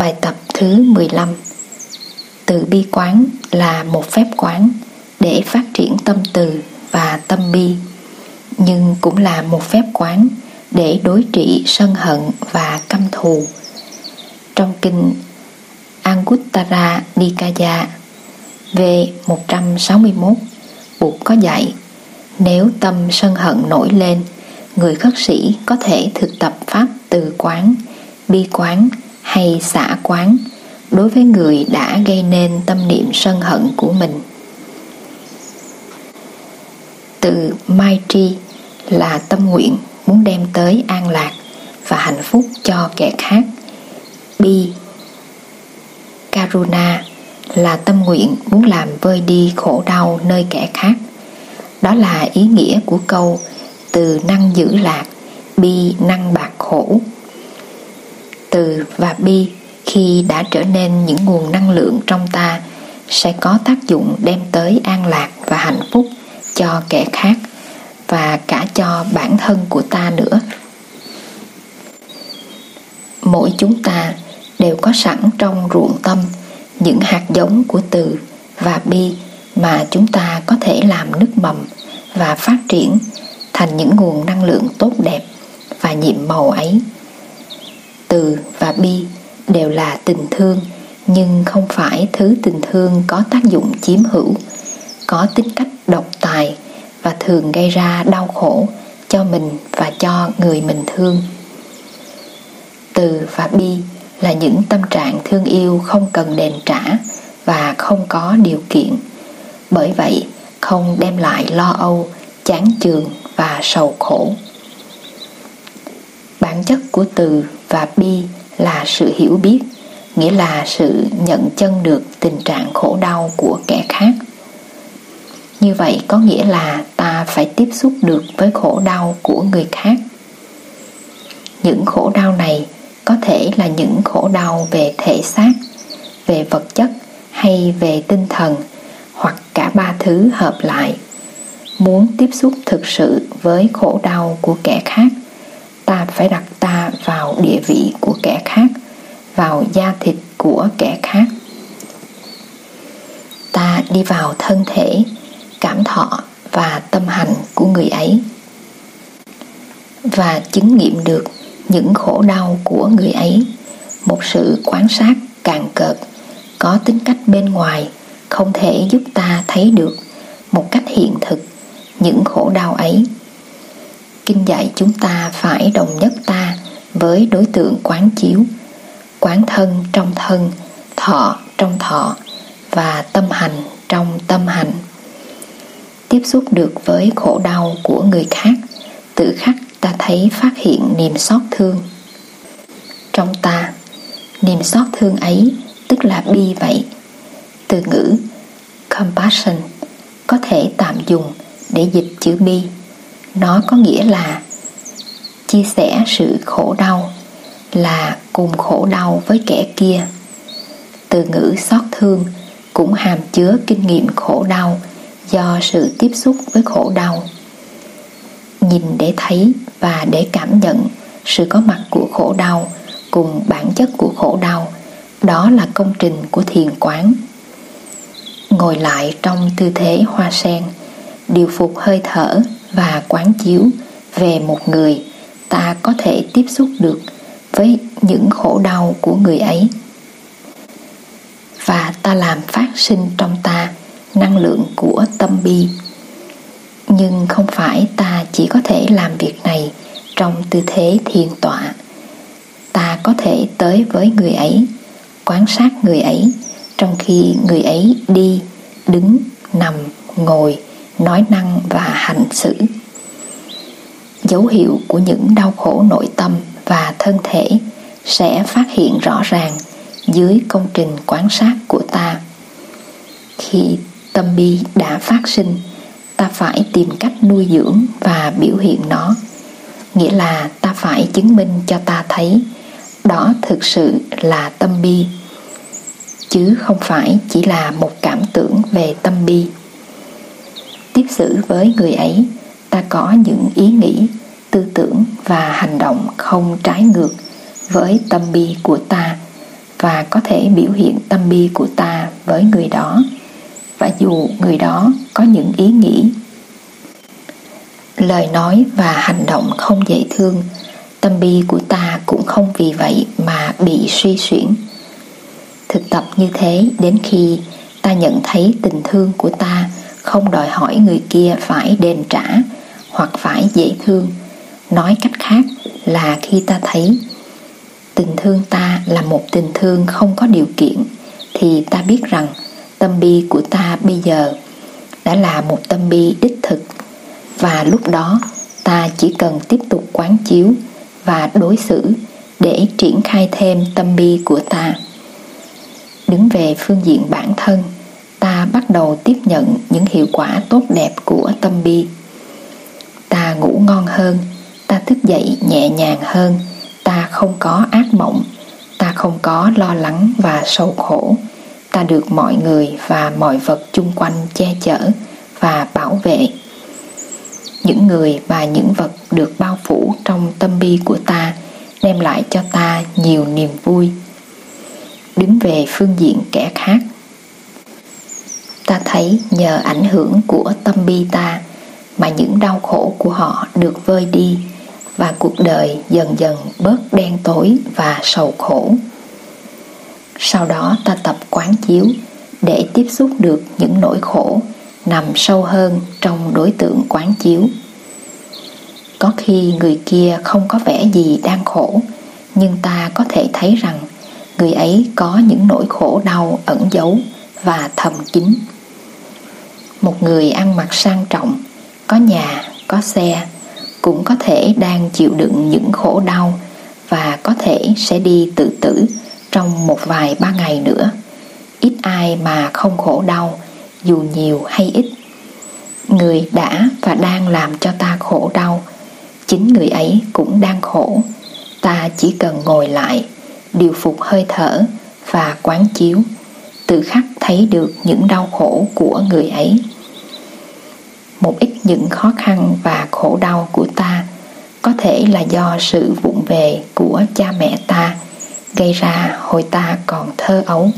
Bài tập thứ 15 Từ bi quán là một phép quán để phát triển tâm từ và tâm bi nhưng cũng là một phép quán để đối trị sân hận và căm thù. Trong kinh Anguttara Nikaya V161 Bụt có dạy nếu tâm sân hận nổi lên người khất sĩ có thể thực tập pháp từ quán, bi quán hay xả quán đối với người đã gây nên tâm niệm sân hận của mình. Từ Maitri là tâm nguyện muốn đem tới an lạc và hạnh phúc cho kẻ khác. Bi Karuna là tâm nguyện muốn làm vơi đi khổ đau nơi kẻ khác. Đó là ý nghĩa của câu từ năng giữ lạc, bi năng bạc khổ. Từ và bi khi đã trở nên những nguồn năng lượng trong ta sẽ có tác dụng đem tới an lạc và hạnh phúc cho kẻ khác và cả cho bản thân của ta nữa. Mỗi chúng ta đều có sẵn trong ruộng tâm những hạt giống của từ và bi mà chúng ta có thể làm nước mầm và phát triển thành những nguồn năng lượng tốt đẹp và nhiệm màu ấy từ và bi đều là tình thương, nhưng không phải thứ tình thương có tác dụng chiếm hữu, có tính cách độc tài và thường gây ra đau khổ cho mình và cho người mình thương. Từ và bi là những tâm trạng thương yêu không cần đền trả và không có điều kiện. Bởi vậy, không đem lại lo âu, chán chường và sầu khổ bản chất của từ và bi là sự hiểu biết, nghĩa là sự nhận chân được tình trạng khổ đau của kẻ khác. Như vậy có nghĩa là ta phải tiếp xúc được với khổ đau của người khác. Những khổ đau này có thể là những khổ đau về thể xác, về vật chất hay về tinh thần hoặc cả ba thứ hợp lại. Muốn tiếp xúc thực sự với khổ đau của kẻ khác ta phải đặt ta vào địa vị của kẻ khác, vào da thịt của kẻ khác. Ta đi vào thân thể, cảm thọ và tâm hành của người ấy, và chứng nghiệm được những khổ đau của người ấy. Một sự quan sát càng cợt, có tính cách bên ngoài, không thể giúp ta thấy được một cách hiện thực những khổ đau ấy kinh dạy chúng ta phải đồng nhất ta với đối tượng quán chiếu, quán thân trong thân, thọ trong thọ và tâm hành trong tâm hành. Tiếp xúc được với khổ đau của người khác, tự khắc ta thấy phát hiện niềm xót thương. Trong ta, niềm xót thương ấy tức là bi vậy. Từ ngữ compassion có thể tạm dùng để dịch chữ bi nó có nghĩa là chia sẻ sự khổ đau, là cùng khổ đau với kẻ kia. Từ ngữ xót thương cũng hàm chứa kinh nghiệm khổ đau do sự tiếp xúc với khổ đau. Nhìn để thấy và để cảm nhận sự có mặt của khổ đau cùng bản chất của khổ đau, đó là công trình của thiền quán. Ngồi lại trong tư thế hoa sen, điều phục hơi thở và quán chiếu về một người ta có thể tiếp xúc được với những khổ đau của người ấy. Và ta làm phát sinh trong ta năng lượng của tâm bi. Nhưng không phải ta chỉ có thể làm việc này trong tư thế thiền tọa. Ta có thể tới với người ấy, quan sát người ấy trong khi người ấy đi, đứng, nằm, ngồi nói năng và hành xử. Dấu hiệu của những đau khổ nội tâm và thân thể sẽ phát hiện rõ ràng dưới công trình quan sát của ta. Khi tâm bi đã phát sinh, ta phải tìm cách nuôi dưỡng và biểu hiện nó. Nghĩa là ta phải chứng minh cho ta thấy đó thực sự là tâm bi, chứ không phải chỉ là một cảm tưởng về tâm bi tiếp xử với người ấy. Ta có những ý nghĩ, tư tưởng và hành động không trái ngược với tâm bi của ta và có thể biểu hiện tâm bi của ta với người đó. Và dù người đó có những ý nghĩ, lời nói và hành động không dễ thương, tâm bi của ta cũng không vì vậy mà bị suy xuyển thực tập như thế đến khi ta nhận thấy tình thương của ta không đòi hỏi người kia phải đền trả hoặc phải dễ thương. Nói cách khác là khi ta thấy tình thương ta là một tình thương không có điều kiện, thì ta biết rằng tâm bi của ta bây giờ đã là một tâm bi đích thực. Và lúc đó, ta chỉ cần tiếp tục quán chiếu và đối xử để triển khai thêm tâm bi của ta. Đứng về phương diện bản thân ta bắt đầu tiếp nhận những hiệu quả tốt đẹp của tâm bi. Ta ngủ ngon hơn, ta thức dậy nhẹ nhàng hơn, ta không có ác mộng, ta không có lo lắng và sầu khổ. Ta được mọi người và mọi vật chung quanh che chở và bảo vệ. Những người và những vật được bao phủ trong tâm bi của ta đem lại cho ta nhiều niềm vui. Đứng về phương diện kẻ khác ta thấy nhờ ảnh hưởng của tâm bi ta mà những đau khổ của họ được vơi đi và cuộc đời dần dần bớt đen tối và sầu khổ. Sau đó ta tập quán chiếu để tiếp xúc được những nỗi khổ nằm sâu hơn trong đối tượng quán chiếu. Có khi người kia không có vẻ gì đang khổ, nhưng ta có thể thấy rằng người ấy có những nỗi khổ đau ẩn giấu và thầm kín một người ăn mặc sang trọng, có nhà, có xe, cũng có thể đang chịu đựng những khổ đau và có thể sẽ đi tự tử trong một vài ba ngày nữa. Ít ai mà không khổ đau, dù nhiều hay ít. Người đã và đang làm cho ta khổ đau, chính người ấy cũng đang khổ. Ta chỉ cần ngồi lại, điều phục hơi thở và quán chiếu tự khắc thấy được những đau khổ của người ấy. Một ít những khó khăn và khổ đau của ta có thể là do sự vụng về của cha mẹ ta gây ra hồi ta còn thơ ấu.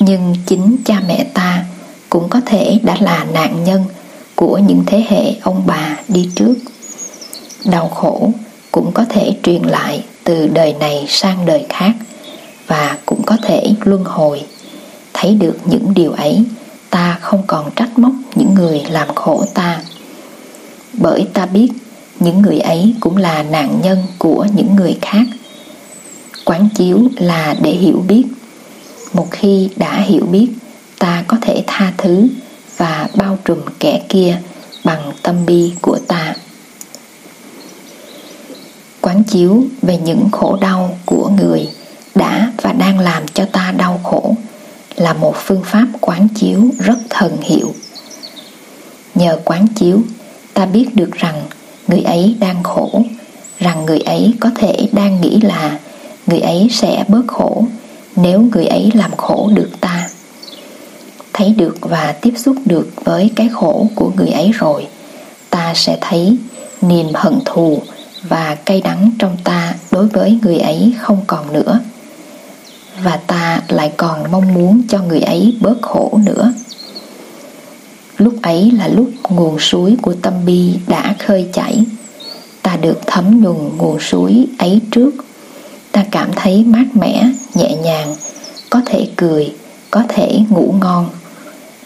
Nhưng chính cha mẹ ta cũng có thể đã là nạn nhân của những thế hệ ông bà đi trước. Đau khổ cũng có thể truyền lại từ đời này sang đời khác và cũng có thể luân hồi. Thấy được những điều ấy, ta không còn trách móc những người làm khổ ta. Bởi ta biết, những người ấy cũng là nạn nhân của những người khác. Quán chiếu là để hiểu biết. Một khi đã hiểu biết, ta có thể tha thứ và bao trùm kẻ kia bằng tâm bi của ta. Quán chiếu về những khổ đau của người đang làm cho ta đau khổ là một phương pháp quán chiếu rất thần hiệu. Nhờ quán chiếu, ta biết được rằng người ấy đang khổ, rằng người ấy có thể đang nghĩ là người ấy sẽ bớt khổ nếu người ấy làm khổ được ta. Thấy được và tiếp xúc được với cái khổ của người ấy rồi, ta sẽ thấy niềm hận thù và cay đắng trong ta đối với người ấy không còn nữa và ta lại còn mong muốn cho người ấy bớt khổ nữa. Lúc ấy là lúc nguồn suối của tâm bi đã khơi chảy. Ta được thấm nhuần nguồn suối ấy trước. Ta cảm thấy mát mẻ, nhẹ nhàng, có thể cười, có thể ngủ ngon.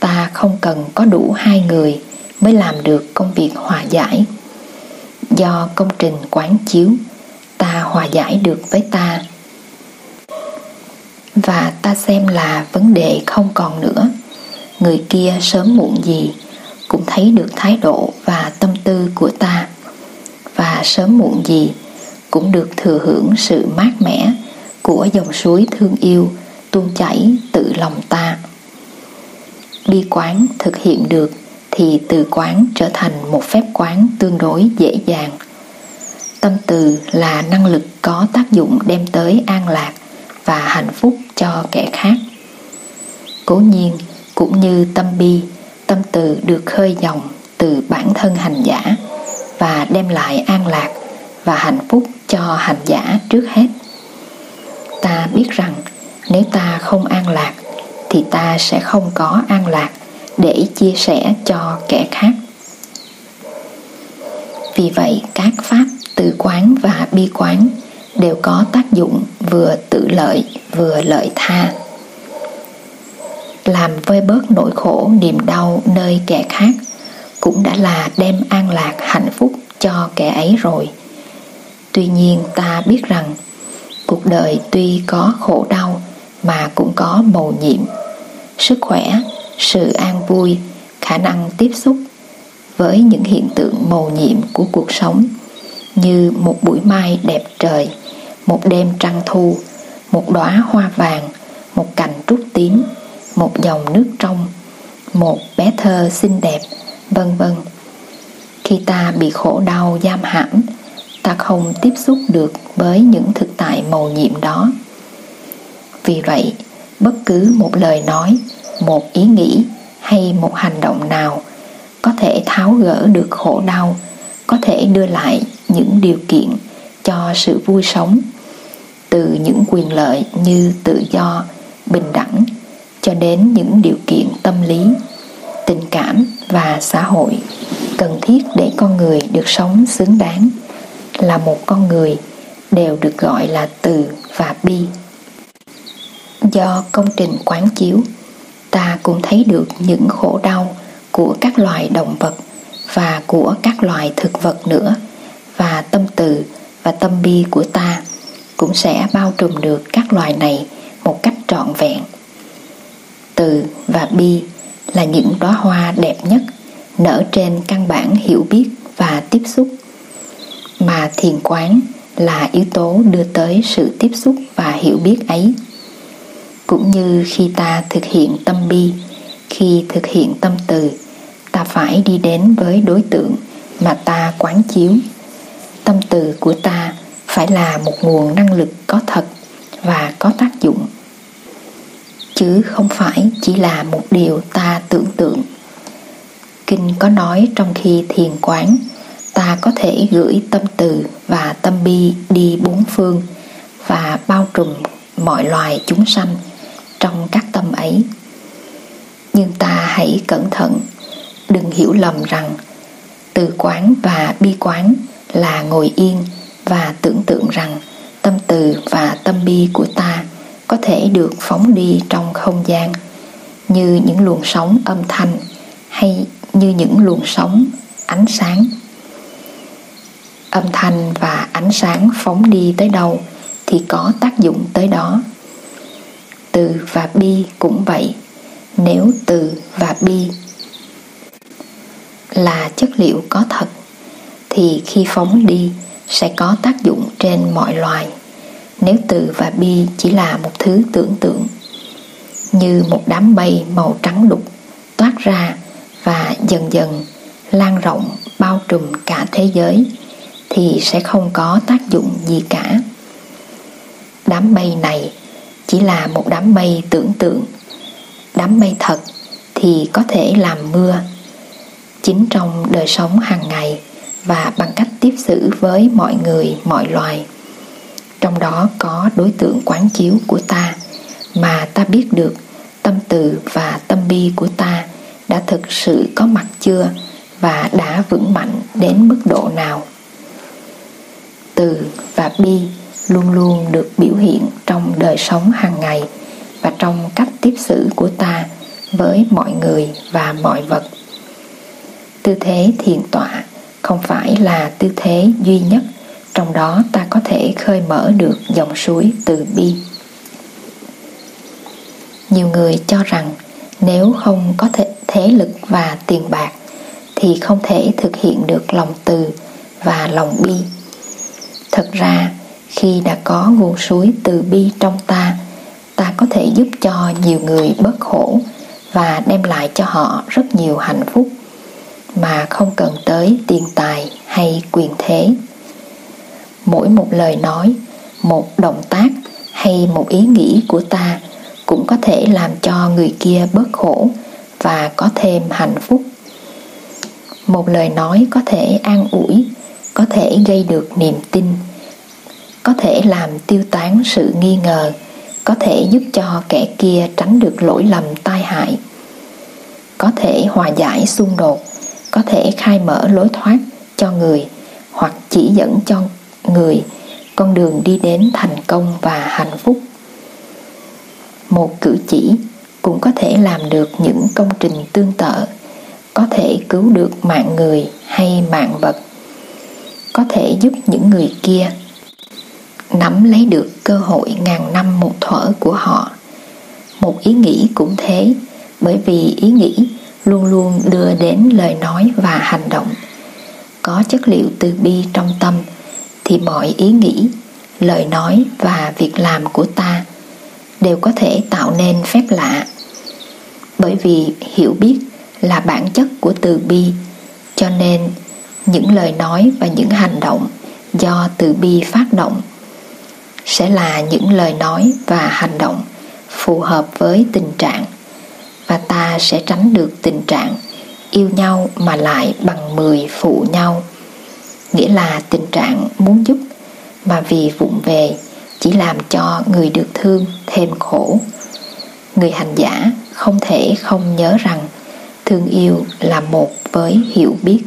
Ta không cần có đủ hai người mới làm được công việc hòa giải. Do công trình quán chiếu, ta hòa giải được với ta và ta xem là vấn đề không còn nữa. Người kia sớm muộn gì, cũng thấy được thái độ và tâm tư của ta. Và sớm muộn gì, cũng được thừa hưởng sự mát mẻ của dòng suối thương yêu, tuôn chảy tự lòng ta. Bi quán thực hiện được, thì từ quán trở thành một phép quán tương đối dễ dàng. Tâm từ là năng lực có tác dụng đem tới an lạc và hạnh phúc cho kẻ khác. Cố nhiên, cũng như tâm bi, tâm từ được khơi dòng từ bản thân hành giả và đem lại an lạc và hạnh phúc cho hành giả trước hết. Ta biết rằng, nếu ta không an lạc, thì ta sẽ không có an lạc để chia sẻ cho kẻ khác. Vì vậy, các pháp từ quán và bi quán đều có tác dụng vừa tự lợi vừa lợi tha. Làm vơi bớt nỗi khổ, niềm đau nơi kẻ khác cũng đã là đem an lạc hạnh phúc cho kẻ ấy rồi. Tuy nhiên ta biết rằng cuộc đời tuy có khổ đau mà cũng có mầu nhiệm. Sức khỏe, sự an vui, khả năng tiếp xúc với những hiện tượng mầu nhiệm của cuộc sống như một buổi mai đẹp trời một đêm trăng thu, một đóa hoa vàng, một cành trúc tím, một dòng nước trong, một bé thơ xinh đẹp, vân vân. Khi ta bị khổ đau giam hãm, ta không tiếp xúc được với những thực tại màu nhiệm đó. Vì vậy, bất cứ một lời nói, một ý nghĩ hay một hành động nào có thể tháo gỡ được khổ đau, có thể đưa lại những điều kiện cho sự vui sống từ những quyền lợi như tự do, bình đẳng cho đến những điều kiện tâm lý, tình cảm và xã hội cần thiết để con người được sống xứng đáng, là một con người đều được gọi là từ và bi. Do công trình quán chiếu, ta cũng thấy được những khổ đau của các loài động vật và của các loài thực vật nữa, và tâm từ và tâm bi của ta cũng sẽ bao trùm được các loài này một cách trọn vẹn. Từ và bi là những đóa hoa đẹp nhất, nở trên căn bản hiểu biết và tiếp xúc. Mà thiền quán là yếu tố đưa tới sự tiếp xúc và hiểu biết ấy. Cũng như khi ta thực hiện tâm bi, khi thực hiện tâm từ, ta phải đi đến với đối tượng mà ta quán chiếu. Tâm từ của ta phải là một nguồn năng lực có thật và có tác dụng. Chứ không phải chỉ là một điều ta tưởng tượng. Kinh có nói trong khi thiền quán, ta có thể gửi tâm từ và tâm bi đi bốn phương và bao trùm mọi loài chúng sanh trong các tâm ấy. Nhưng ta hãy cẩn thận, đừng hiểu lầm rằng từ quán và bi quán là ngồi yên và tưởng tượng rằng tâm từ và tâm bi của ta có thể được phóng đi trong không gian, như những luồng sóng âm thanh hay như những luồng sóng ánh sáng. Âm thanh và ánh sáng phóng đi tới đâu thì có tác dụng tới đó. Từ và bi cũng vậy, nếu từ và bi là chất liệu có thật thì khi phóng đi sẽ có tác dụng trên mọi loài, nếu từ và bi chỉ là một thứ tưởng tượng, như một đám mây màu trắng đục toát ra và dần dần lan rộng bao trùm cả thế giới thì sẽ không có tác dụng gì cả. Đám mây này chỉ là một đám mây tưởng tượng. Đám mây thật thì có thể làm mưa. Chính trong đời sống hàng ngày và bằng cách tiếp xử với mọi người, mọi loài. Trong đó có đối tượng quán chiếu của ta, mà ta biết được tâm từ và tâm bi của ta đã thực sự có mặt chưa và đã vững mạnh đến mức độ nào. Từ và bi luôn luôn được biểu hiện trong đời sống hàng ngày và trong cách tiếp xử của ta với mọi người và mọi vật. Tư thế thiền tọa không phải là tư thế duy nhất, trong đó ta có thể khơi mở được dòng suối từ bi. Nhiều người cho rằng nếu không có thể, thế lực và tiền bạc thì không thể thực hiện được lòng từ và lòng bi. Thật ra, khi đã có nguồn suối từ bi trong ta ta có thể giúp cho nhiều người bớt khổ và đem lại cho họ rất nhiều hạnh phúc mà không cần tới tiền tài hay quyền thế. Mỗi một lời nói, một động tác hay một ý nghĩ của ta cũng có thể làm cho người kia bớt khổ và có thêm hạnh phúc. Một lời nói có thể an ủi, có thể gây được niềm tin, có thể làm tiêu tán sự nghi ngờ, có thể giúp cho kẻ kia tránh được lỗi lầm tai hại, có thể hòa giải xung đột có thể khai mở lối thoát cho người hoặc chỉ dẫn cho người. Con đường đi đến thành công và hạnh phúc. Một cử chỉ cũng có thể làm được những công trình tương tự, có thể cứu được mạng người hay mạng vật, có thể giúp những người kia nắm lấy được cơ hội ngàn năm một thuở của họ. Một ý nghĩ cũng thế, bởi vì ý nghĩ luôn luôn đưa đến lời nói và hành động. Có chất liệu từ bi trong tâm, thì mọi ý nghĩ, lời nói và việc làm của ta đều có thể tạo nên phép lạ. Bởi vì hiểu biết là bản chất của từ bi, cho nên những lời nói và những hành động do từ bi phát động sẽ là những lời nói và hành động phù hợp với tình trạng và ta sẽ tránh được tình trạng yêu nhau mà lại bằng mười phụ nhau. Nghĩa là tình trạng muốn giúp mà vì vụng về chỉ làm cho người được thương thêm khổ. Người hành giả không thể không nhớ rằng thương yêu là một với hiểu biết.